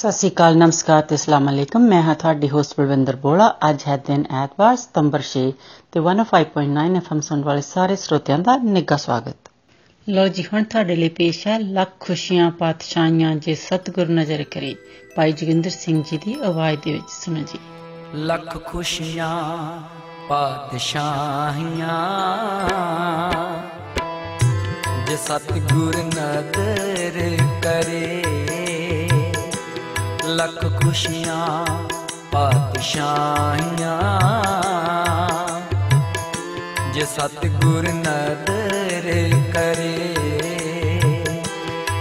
ਸਤਿ ਸ਼੍ਰੀ ਅਕਾਲ ਨਮਸਕਾਰ ਤੇ ਅਸਲਾਮ ਅਲੈਕਮ। ਮੈਂ ਹਾਂ ਤੁਹਾਡੀ ਹੋਸਟ ਬਲਵਿੰਦਰ ਬੋਲਾ ਅੱਜ ਹੈ ਦਿਨ ਐਤਵਾਰ ਸਤੰਬਰ 6 ਤੇ 105.9 ਐਫਐਮ ਸੁਣ ਵਾਲੇ ਸਾਰੇ ਸਰੋਤਿਆਂ ਦਾ ਨਿੱਘਾ ਸਵਾਗਤ। ਲੋ ਜੀ ਹੁਣ ਤੁਹਾਡੇ ਲਈ ਪੇਸ਼ ਹੈ ਲੱਖ ਖੁਸ਼ੀਆਂ ਪਾਤਸ਼ਾਹੀਆਂ ਜੇ ਸਤਿਗੁਰ ਨਜ਼ਰ ਕਰੇ। ਭਾਈ ਜੋਗਿੰਦਰ ਸਿੰਘ ਜੀ ਦੀ ਆਵਾਜ਼ ਦੇ ਵਿੱਚ ਸੁਣੋ ਜੀ। ਲੱਖ ਖੁਸ਼ੀਆਂ ਪਾਤਸ਼ਾਹੀਆਂ ਜੇ ਸਤਿਗੁਰ ਨਦਰ ਕਰੇ। ਲੱਖ ਖੁਸ਼ੀਆਂ, ਪਾਤਸ਼ਾਹੀਆਂ। ਜੇ ਸਤਿਗੁਰ ਨਦਰ ਕਰੇ,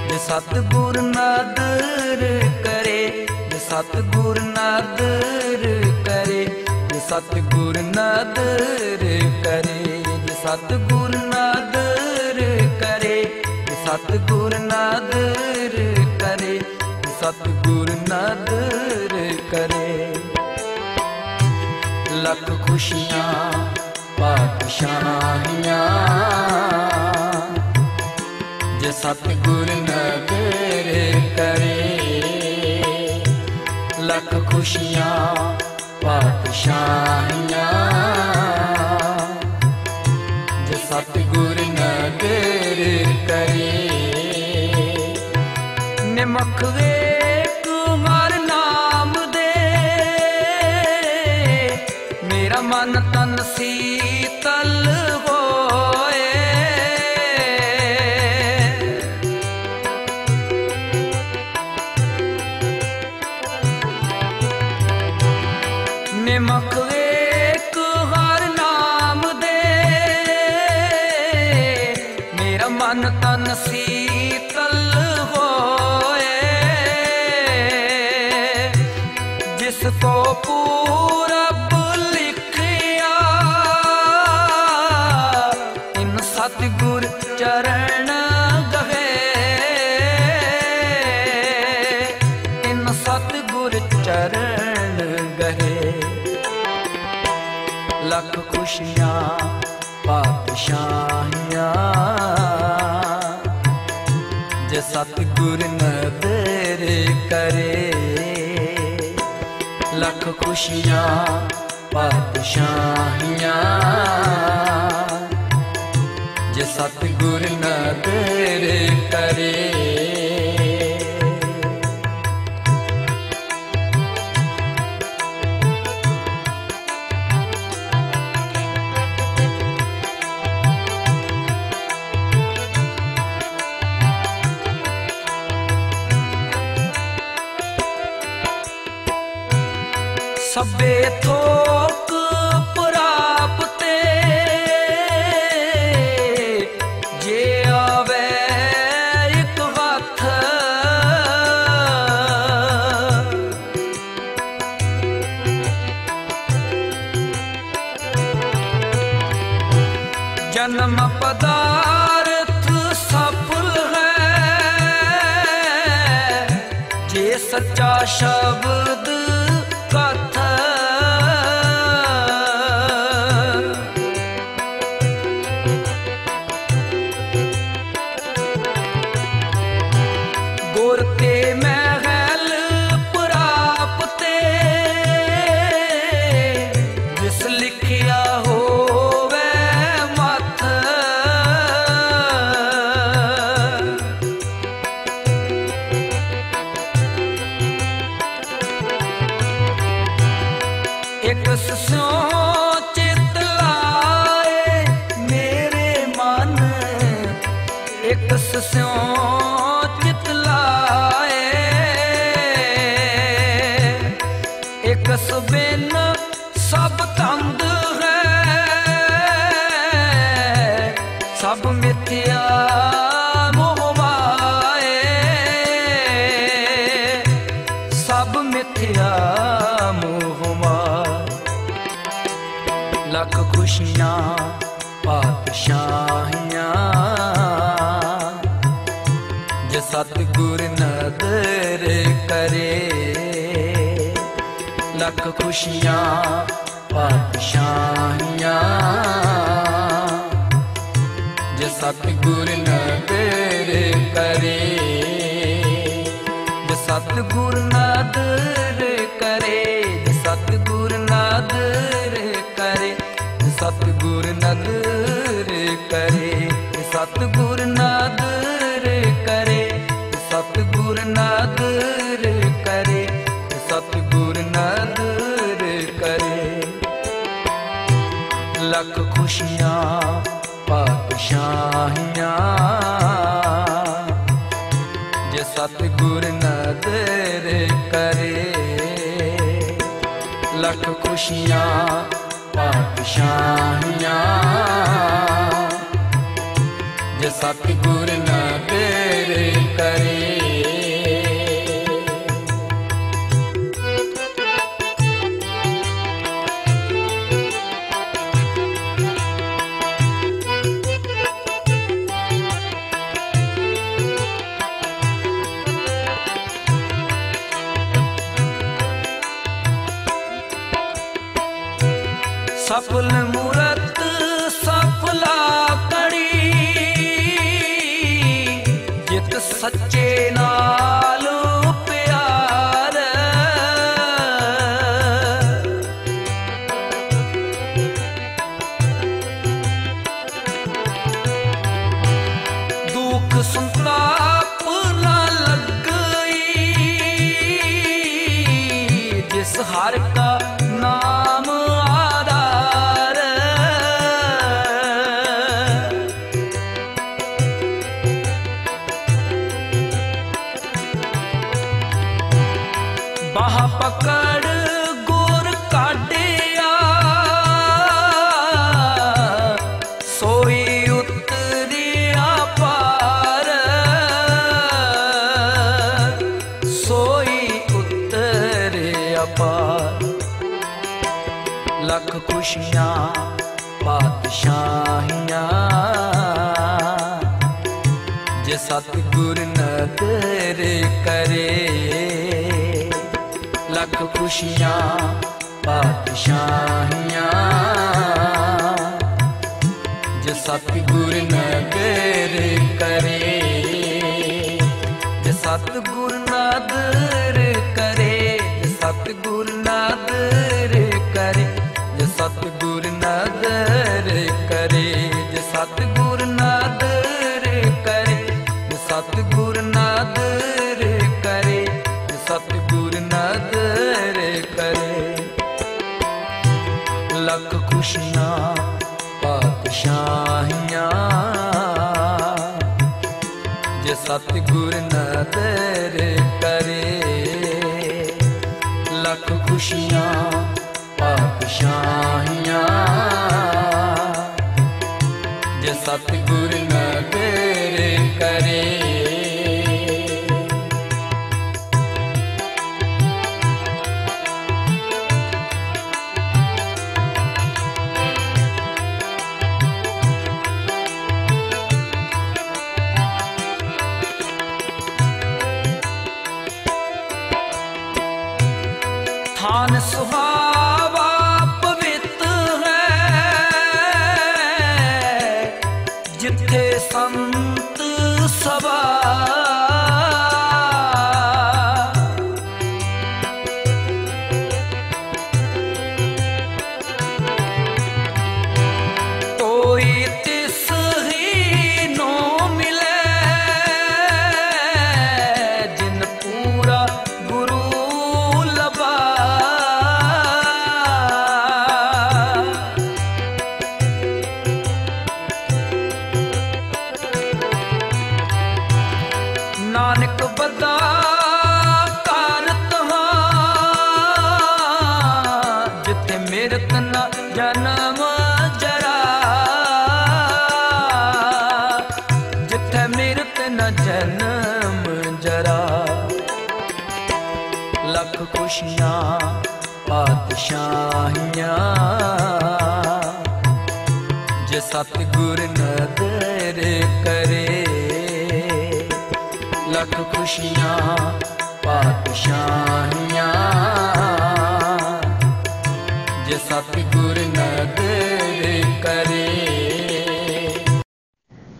ਜੇ ਸਤਿਗੁਰ ਨਦਰ ਕਰੇ, ਜੇ ਸਤਿਗੁਰ ਨਦਰ ਕਰੇ, ਜੇ ਸਤਿਗੁਰ ਨਦਰ ਕਰੇ, ਜੇ ਸਤਿਗੁਰ ਨਦਰ ਕਰੇ, ਜੇ ਸਤਿਗੁਰ ਨਦਰ ਕਰੇ, ਜੇ ਸਤਿਗੁਰ नदर करे। लक खुशियाँ पातशाहिया ज सतगुर नदर करे। लक खुशियाँ पातशाहिया ज सतगुर नदर करे। निमख वे ਮਨ ਤਨ ਸੀਤਲ ਹੋਏ। ਨਿਮਖ ਵੇਖ ਹਰ ਨਾਮ ਦੇ। ਮੇਰਾ ਮਨ ਤਨ ਸੀਤਲ ਖੁਸ਼ੀਆਂ ਪਾਤਸ਼ਾਹੀਆਂ। ਜੇ ਸਤਿਗੁਰ ਤੇਰੇ ਕਰੇ ਸਭੇ ਥੋਕ ਪ੍ਰਾਪਤੇ ਜੇ ਆਵੇ ਇੱਕ ਹੱਥ ਜਨਮ ਪਦਾਰਥ ਸਫਲ ਹੈ। ਜੇ ਸੱਚਾ ਸ਼ਬਦ ਸਤਿਗੁਰ ਨਾ ਤੇਰੇ ਕਰੇ। ਸਫਲ 不需要。ਕਦਰ ਕਰੇ। ਲੱਖ ਖੁਸ਼ੀਆਂ ਪਾਪ ਸ਼ਾਹੀਆਂ ਜੇ ਸਤਿਗੁਰ ਨਦਰ ਕਰੇ ਖੁਸ਼ੀਆਂ, ਪਾਤਸ਼ਾਹੀਆਂ। ਜੇ ਸਤਗੁਰ ਨਦਰ ਕਰੇ, ਲੱਖ ਖੁਸ਼ੀਆਂ, ਪਾਤਸ਼ਾਹੀਆਂ। ਜੇ ਸਤਗੁਰ ਨਦਰ ਕਰੇ।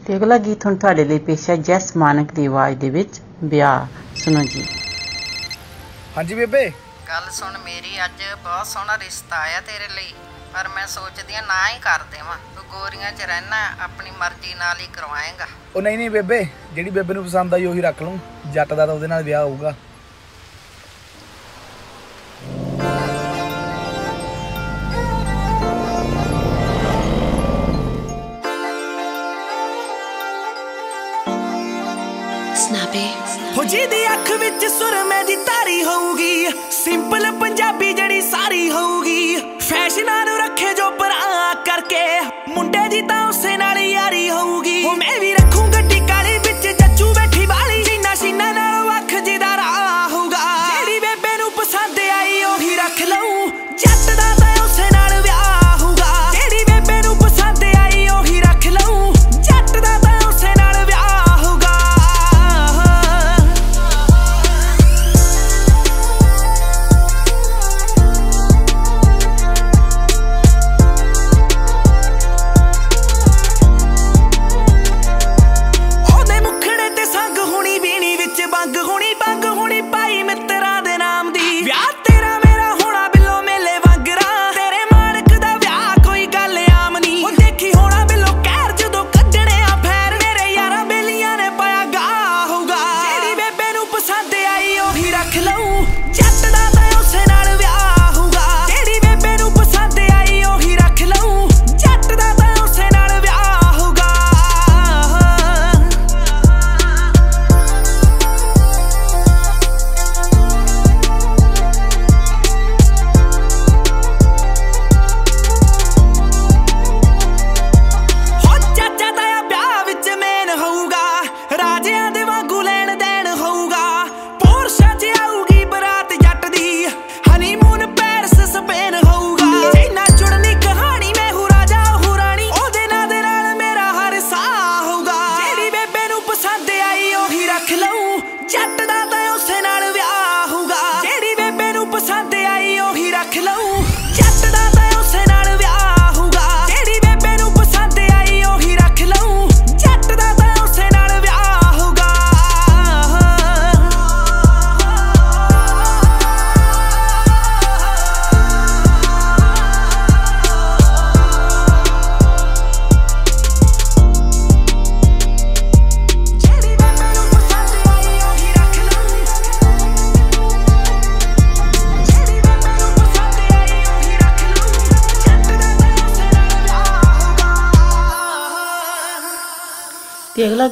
ਤੇ ਅਗਲਾ ਗੀਤ ਹੁਣ ਤੁਹਾਡੇ ਲਈ ਪੇਸ਼ ਹੈ ਜੈਸ ਮਾਨਕ ਦੀ ਆਵਾਜ਼ ਦੇ ਵਿੱਚ, ਵਿਆਹ। ਸੁਣੋ ਜੀ। ਹਾਂਜੀ ਬੇਬੇ। ਗੱਲ ਸੁਣ ਮੇਰੀ ਅੱਜ ਬਹੁਤ ਸੋਹਣਾ ਰਿਸ਼ਤਾ ਆਇਆ ਤੇਰੇ ਲਈ ਪਰ ਮੈਂ ਸੋਚਦੀ ਆ ਨਾ ਹੀ ਕਰ ਦੇਵਾਂ। ਤੂੰ ਗੋਰੀਆਂ 'ਚ ਰਹਿਣਾ ਆਪਣੀ ਮਰਜ਼ੀ ਨਾਲ ਹੀ ਕਰਵਾਏਂਗਾ। ਉਹ ਨਹੀਂ ਨਹੀਂ ਬੇਬੇ ਜਿਹੜੀ ਬੇਬੇ ਨੂੰ ਪਸੰਦ ਆਈ ਉਹੀ ਰੱਖ ਲੂੰ ਜੱਟ ਦਾ ਤਾਂ ਉਹਦੇ ਨਾਲ ਵਿਆਹ ਹੋਊਗਾ। ਜੀ ਦੀ ਅੱਖ ਵਿੱਚ ਸੁਰਮੇ ਦੀ ਤਾਰੀ ਹੋਊਗੀ। ਸਿੰਪਲ ਪੰਜਾਬੀ ਜਿਹੜੀ ਸਾਰੀ ਹੋਊਗੀ। ਫੈਸ਼ਨਾਂ ਨੂੰ ਰੱਖੇ ਜੋ ਪਰਾਂ ਕਰਕੇ। ਮੁੰਡੇ ਦੀ ਤਾਂ ਉਸੇ ਨਾਲ ਯਾਰੀ ਹੋਊਗੀ। ਉਹ ਮੈਂ ਵੀ ਰੱਖੂੰ ਗੱਡੀ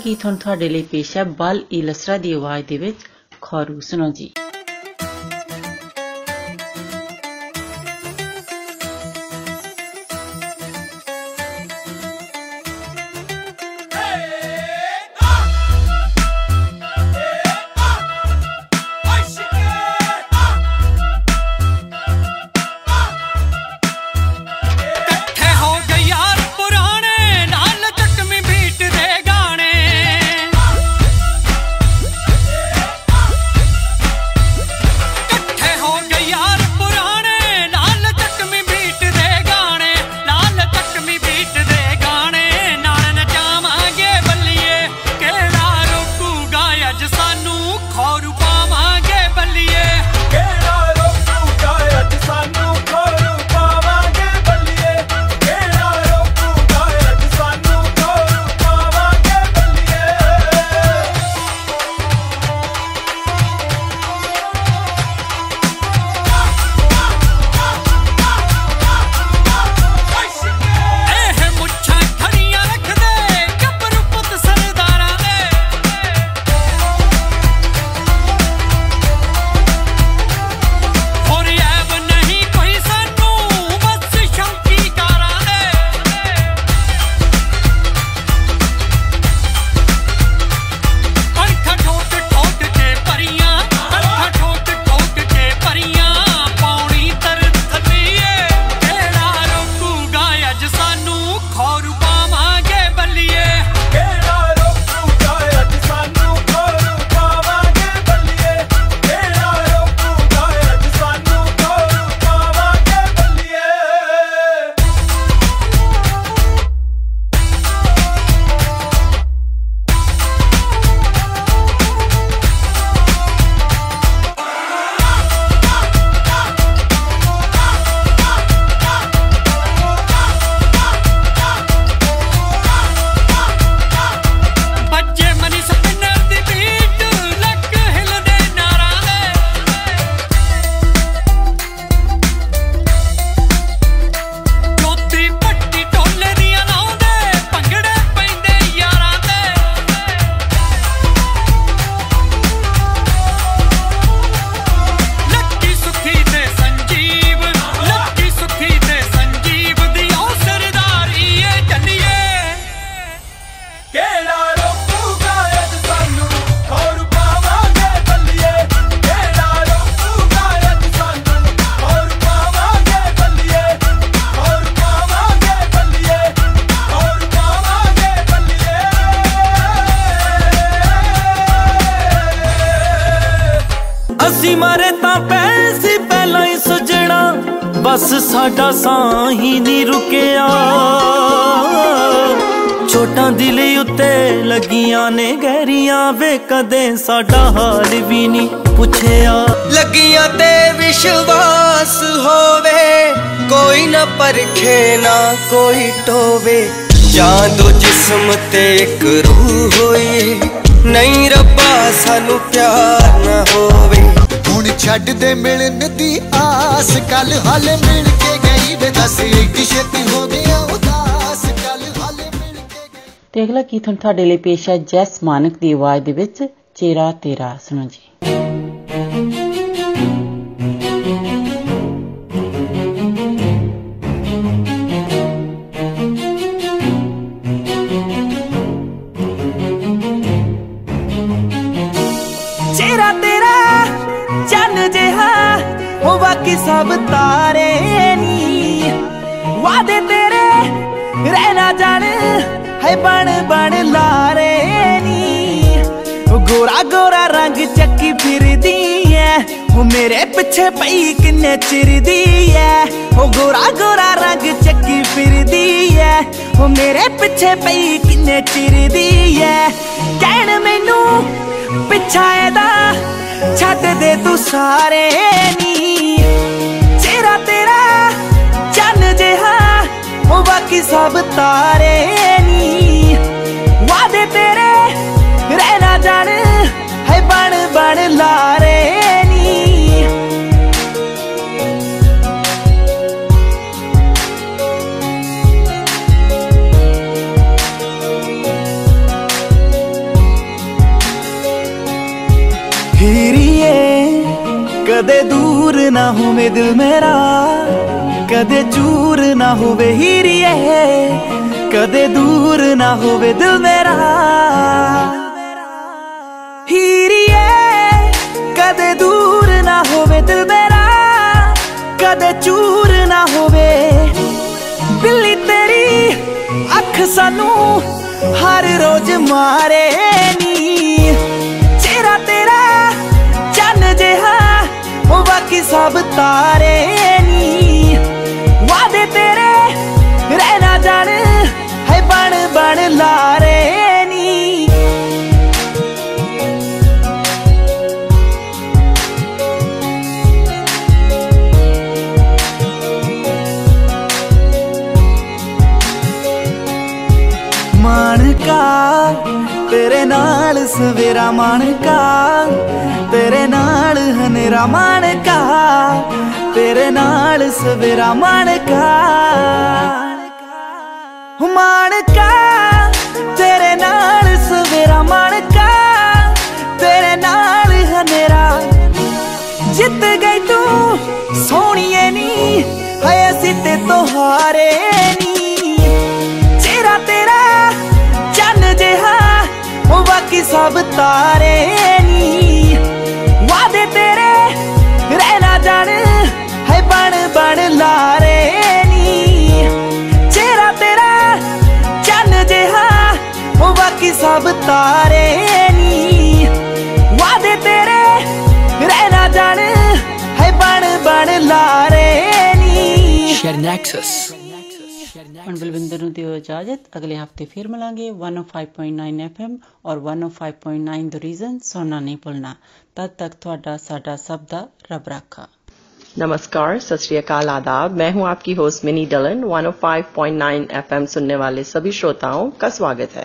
ਗੀਤ ਹੁਣ ਤੁਹਾਡੇ ਲਈ ਪੇਸ਼ ਹੈ ਬਲ ਇਲਸਰਾ ਦੀ ਆਵਾਜ਼ ਦੇ ਵਿੱਚ ਖੌਰੂ ਸੁਣੋ ਜੀ ਤੇ ਇੱਕ ਰੂਹ ਹੋਈ ਨਹੀਂ ਰੱਬਾ ਸਾਨੂੰ ਪਿਆਰ ਨਾ ਹੋਵੇ। ਹੁਣ ਛੱਡ ਦੇ ਮਿਲਣ ਦੀ ਆਸ। ਕੱਲ ਹਾਲੇ ਮਿਲ ਕੇ ਗਈ ਵੇ ਦੱਸ। ਇੱਕ ਛੇਤੀ ਹੋ ਗਿਆ ਉਦਾਸ। ਕੱਲ ਹਾਲੇ ਮਿਲ ਕੇ ਗਈ। ਤੇ ਅਗਲਾ ਗੀਤ ਹੁਣ ਤੁਹਾਡੇ ਲਈ ਪੇਸ਼ ਹੈ ਜੈਸ ਮਾਨਕ ਦੀ ਆਵਾਜ਼ ਦੇ ਵਿੱਚ ਚੇਰਾ ਤੇਰਾ ਸੁਣੋ ਜੀ। अब तारे नी। वादे तेरे, रहना जाने, है बन बन लारे नी। गोरा गोरा रंग चक्की फिर दी है, वो मेरे पीछे पई किन्ने चिर दी है। वो गोरा गोरा रंग चक्की फिर दी है, वो मेरे पीछे पई किन्ने चिर दी है। कहन मैनू, पिछाए छत दे तू सारे नी। बाकी सब तारे नी। वादे तेरे, रहना जाने, है बन बन लारे कदे दूर ना हो मैं दिल मेरा। ਕਦੇ ਚੂਰ ਨਾ ਹੋਵੇ ਹੀਰੀਏ ਕਦੇ ਦੂਰ ਨਾ ਹੋਵੇ ਦਿਲ ਮੇਰਾ। ਹੀਰੀਏ ਕਦੇ ਦੂਰ ਨਾ ਹੋਵੇ ਦਿਲ ਮੇਰਾ, ਕਦੇ ਚੂਰ ਨਾ ਹੋਵੇ। ਬਿੱਲੀ ਤੇਰੀ ਅੱਖ ਸਾਨੂੰ ਹਰ ਰੋਜ਼ ਮਾਰੇ ਨੀ। ਚਿਹਰਾ ਤੇਰਾ ਚੰਨ ਜਿਹਾ, ਉਹ ਬਾਕੀ ਸਭ ਤਾਰੇ जाने, है बण बण लारे मानका, तेरे नाल सवेरा मानका, तेरे नाल हनेरा मानका, तेरे नाल सवेरा मानका। ਮਾਣਕਾ ਮਾਣਕਾ ਤੇਰੇ ਨਾਲ ਸਵੇਰਾ ਮਾਣਕਾ, ਤੇਰੇ ਨਾਲ ਹਨੇਰਾ। ਜਿੱਤ ਗਈ ਤੂੰ, ਸੋਹਣੀਏ ਨੀ, ਹਾਏ ਅਸੀਂ ਤੇ ਤੋਹਾਰੇ ਨੀ। ਚਿਹਰਾ ਤੇਰਾ, ਚੰਨ ਜਿਹਾ, ਉਹ ਬਾਕੀ ਸਭ ਤਾਰੇ ਸਭ ਤਾਰੇ ਨੀ ਵਾਦੇ ਤੇਰੇ ਰਹਿਣਾ ਜਾਣ ਹੈ ਬਣ ਬਣ ਲਾਰੇ ਨੀ ਹੁਣ ਬਲਵਿੰਦਰ ਨੂੰ ਦਿਓ ਇਜਾਜ਼ਤ ਅਗਲੇ ਹਫਤੇ ਫਿਰ ਮਿਲਾਂਗੇ 105.9 FM ਔਰ 105.9 ਦ ਰੀਜ਼ਨ ਸੁਣਨਾ ਨਹੀਂ ਭੁੱਲਣਾ ਤਦ ਤੱਕ ਤੁਹਾਡਾ ਸਾਡਾ ਸਭ ਦਾ ਰੱਬ ਰਾਖਾ नमस्कार सत श्री अकाल आदाब मैं हूं आपकी होस्ट मिनी डलन 105.9 एफएम सुनने वाले सभी श्रोताओं का स्वागत है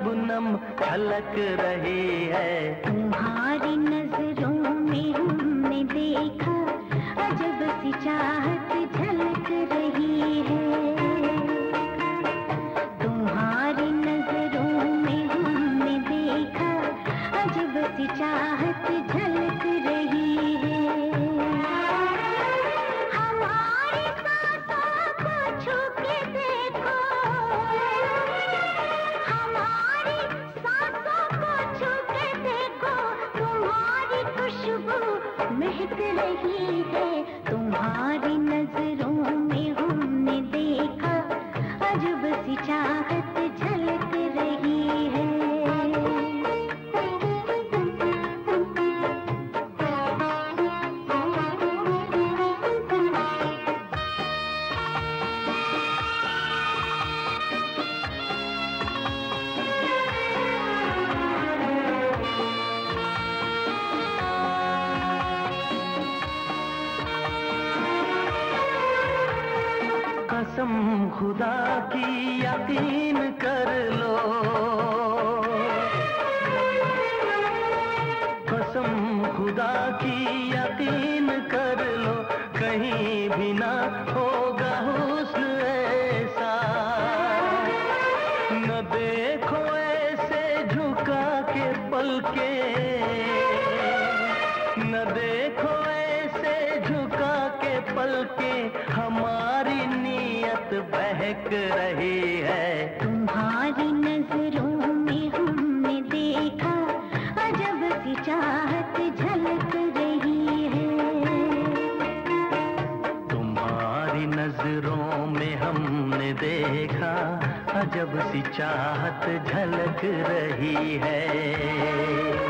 शबनम झलक रही है। तुम्हारी नज़रों में हमने देखा अजब सी चाहत कसम खुदा की यकीन कर लो। कसम खुदा की यकीन कर लो, कहीं भी ना हो चाहत झलक रही है।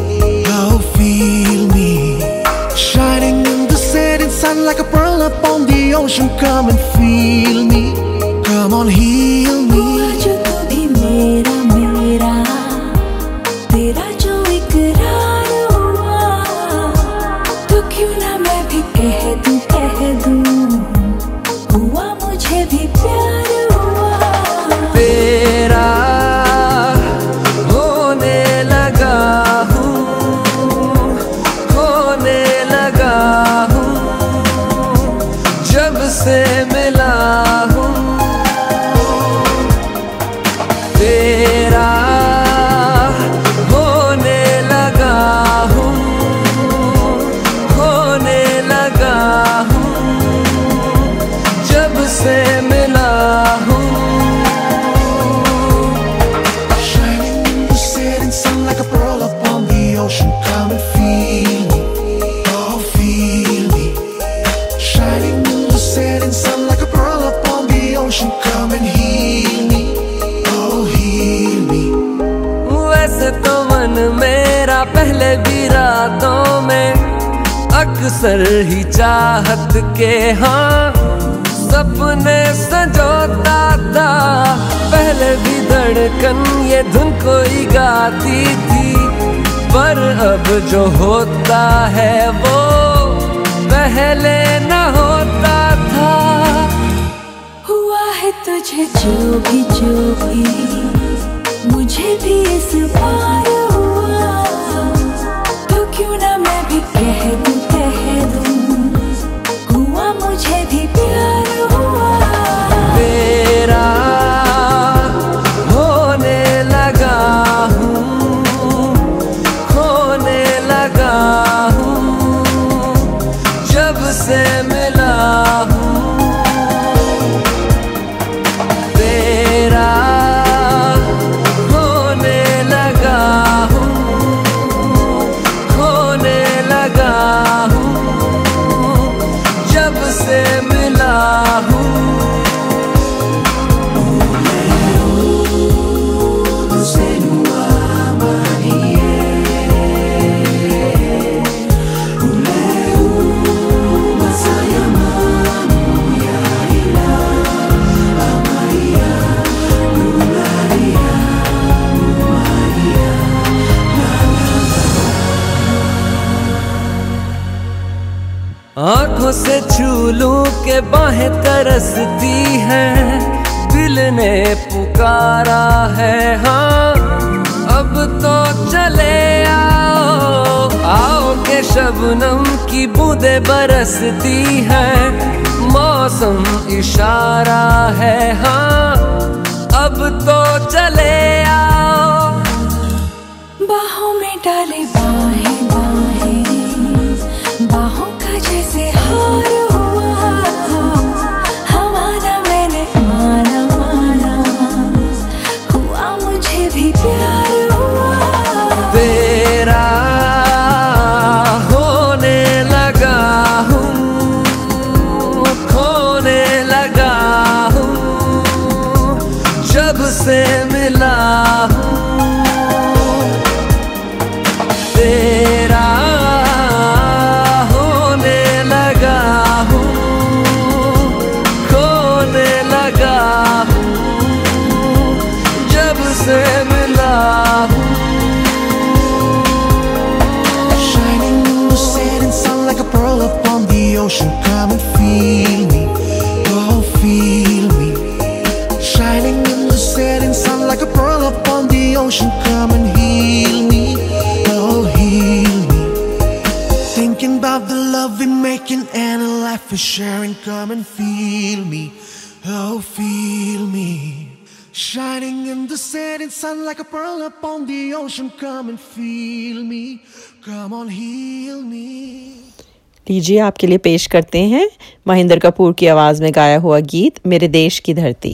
Ocean. Come and feel me. Come on, heal me. अक्सर ही चाहत के हाँ सपने सजोता था। पहले भी धड़कन ये धुन कोई गाती थी, पर अब जो होता है वो पहले न होता था। हुआ है तुझे जो भी जो भी, मुझे भी इस बार हुआ। तो क्यों ना मैं भी कह दूँ कह लूँ के बाहें तरसती है, दिल ने पुकारा है हाँ। अब तो चले आओ आओ के शबनम की बूंदे बरसती है, मौसम इशारा है हाँ। अब तो चले आओ। बाहों में डाले बाहें बाहें, बाहों का जैसे sharing. Come and feel me. Oh, feel me. Shining in the setting sun like a pearl upon the ocean. Come and feel me. Come on, heal me. लीजिए आपके लिए पेश करते हैं महेंद्र कपूर की आवाज़ में गाया हुआ गीत मेरे देश की धरती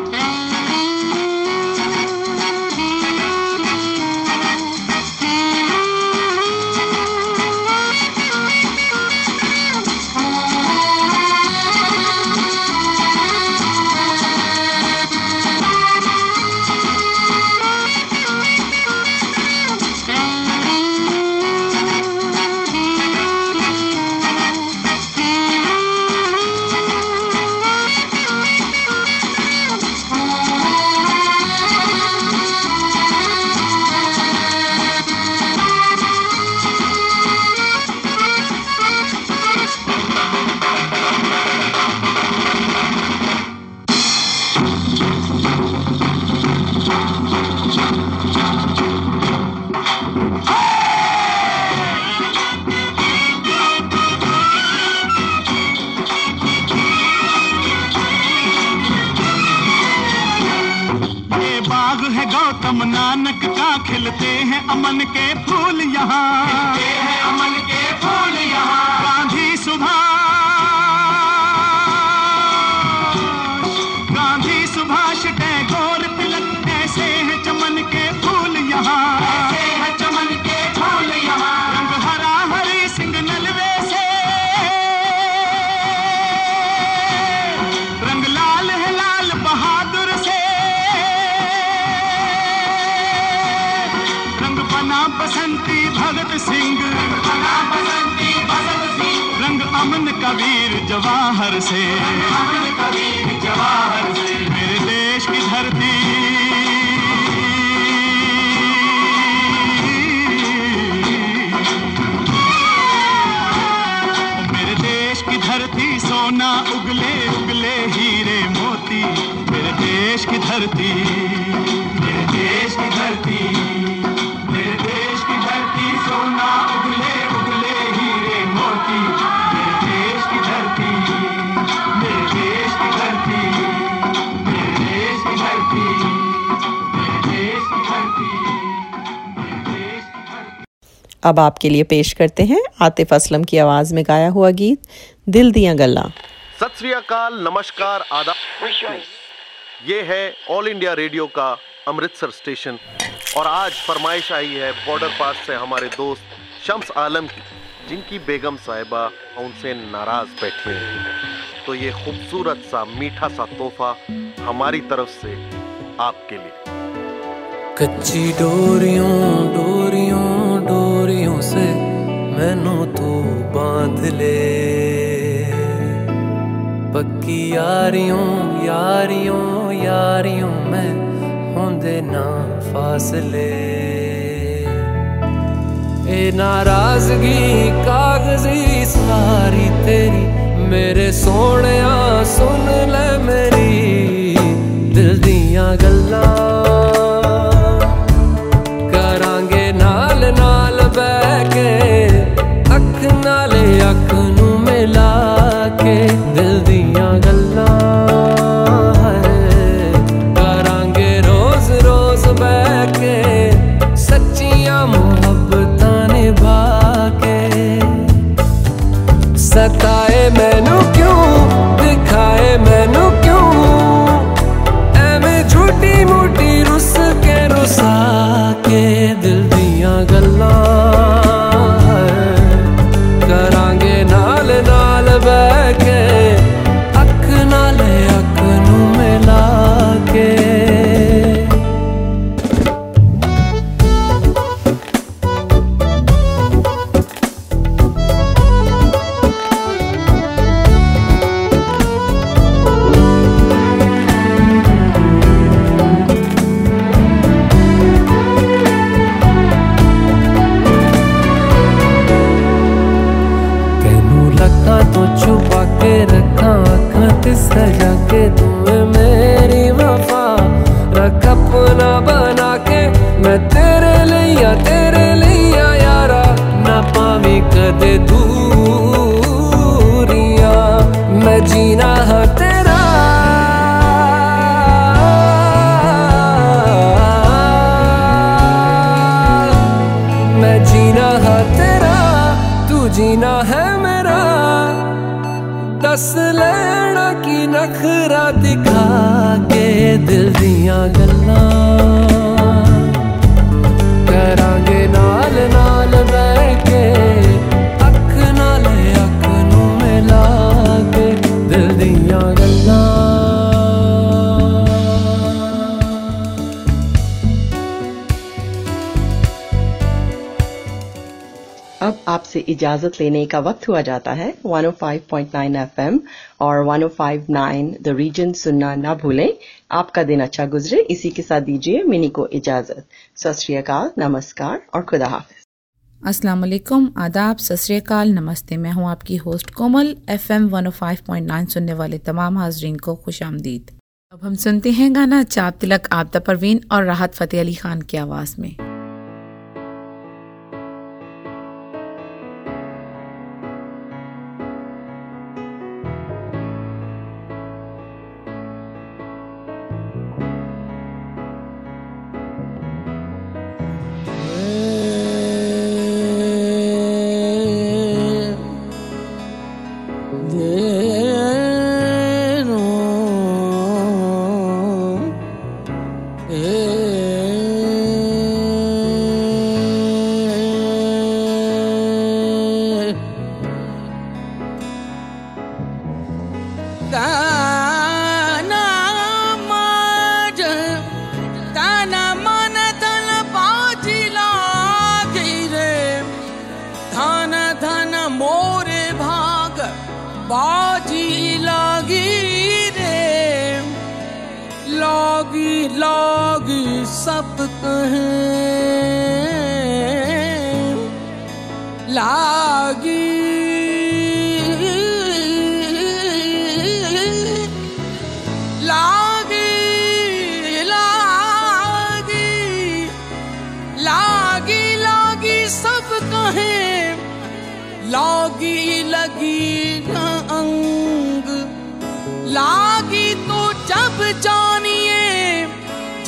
अमन कबीर जवाहर से। अमन कबीर जवाहर से। मेरे देश की धरती। मेरे देश की धरती सोना उगले उगले हीरे मोती। मेरे देश की धरती। मेरे देश की धरती। अब आपके लिए पेश करते हैं आतिफ असलम की आवाज़ में गाया हुआ गीत, दिल दिया गल्ला। सत श्री अकाल, नमस्कार, आदाब। ये है ऑल इंडिया रेडियो का अमृतसर स्टेशन। और आज फरमाइश आई है बॉर्डर पास से हमारे दोस्त शम्स आलम की, जिनकी बेगम साहिबा उनसे नाराज़ बैठी हैं। तो ये खूबसूरत सा, मीठा सा तोहफा हमारी तरफ़ से आपके लिए। कच्ची डोरियों डोरियों डोरियों से मैनू तू बाँध ले। पक्की यारियों यारियों यारियों में होंदे ना फासले। ए नाराज़गी, कागज़ी सारी तेरी, मेरे सोने सुन ले मेरी। दिल दियाँ गल्लां इजाज़त लेने का वक्त हुआ जाता है। 105.9 एफएम और 105.9 द रीजन सुनना ना भूलें। आपका दिन अच्छा गुजरे। इसी के साथ दीजिए मिनी को इजाज़त। सत नमस्कार और खुदा हाफिज। अस्सलाम वालेकुम। आदाब। सत नमस्ते। मैं हूँ आपकी होस्ट कोमल। एफएम 105.9 सुनने वाले तमाम हाजरीन को खुश आमदीद। अब हम सुनते हैं गाना चाप तिलक आपदा परवीन और राहत फ़तेह अली खान की आवाज़ में।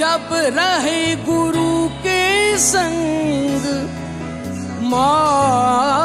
जब रहे गुरु के संग मौला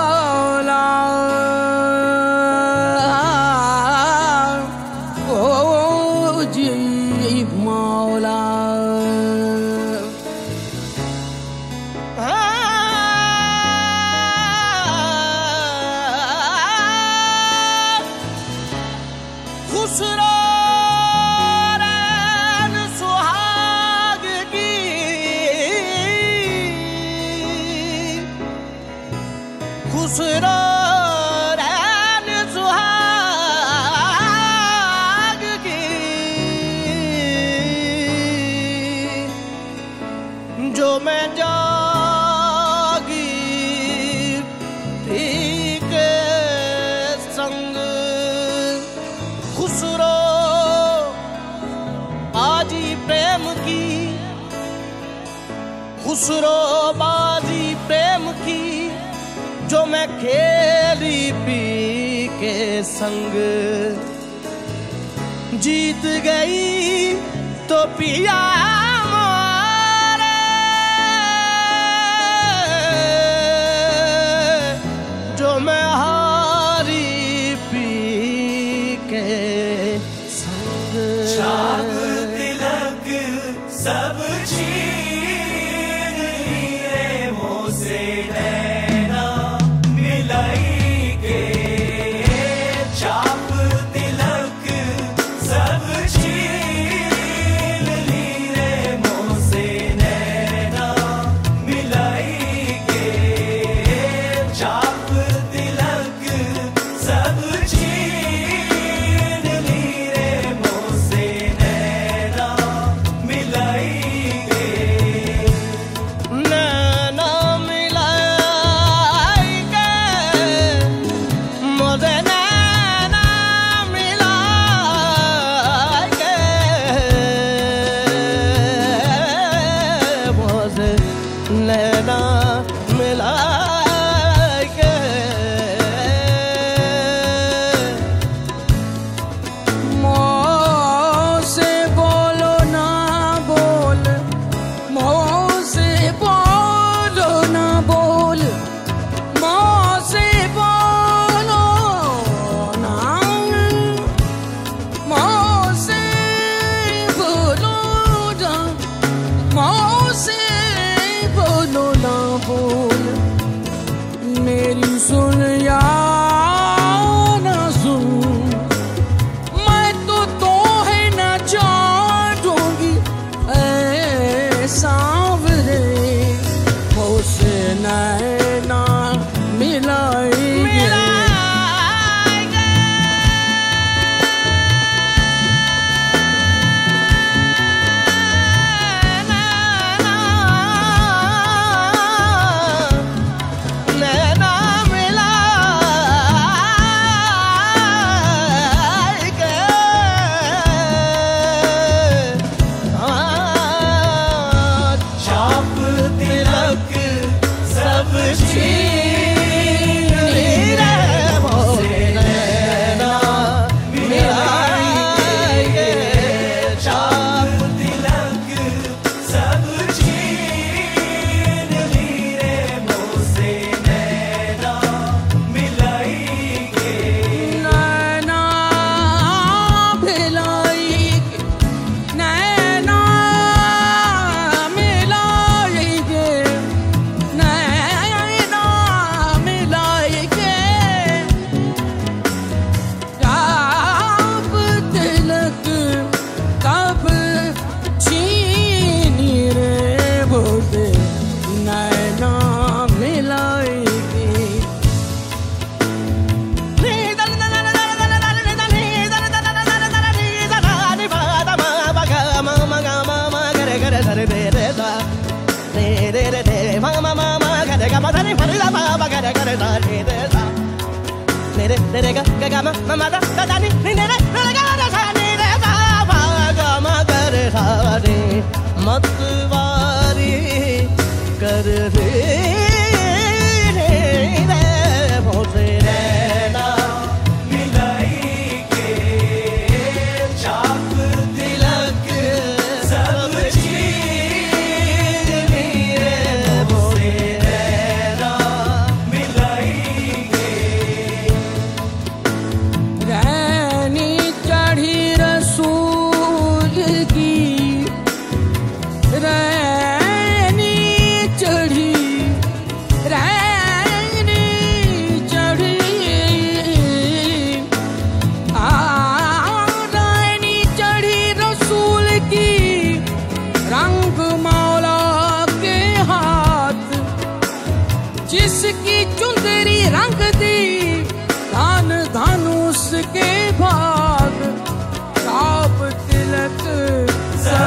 गई तो पिया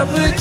सब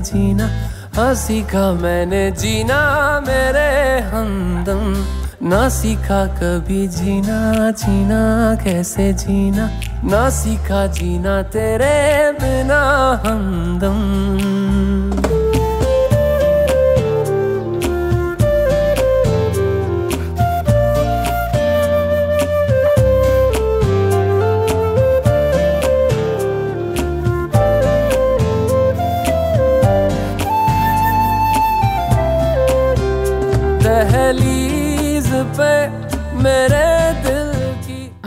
जीना हाँ सीखा मैंने जीना, मेरे हमदम। ना सीखा कभी जीना जीना कैसे जीना? ना सीखा जीना तेरे बिना हमदम।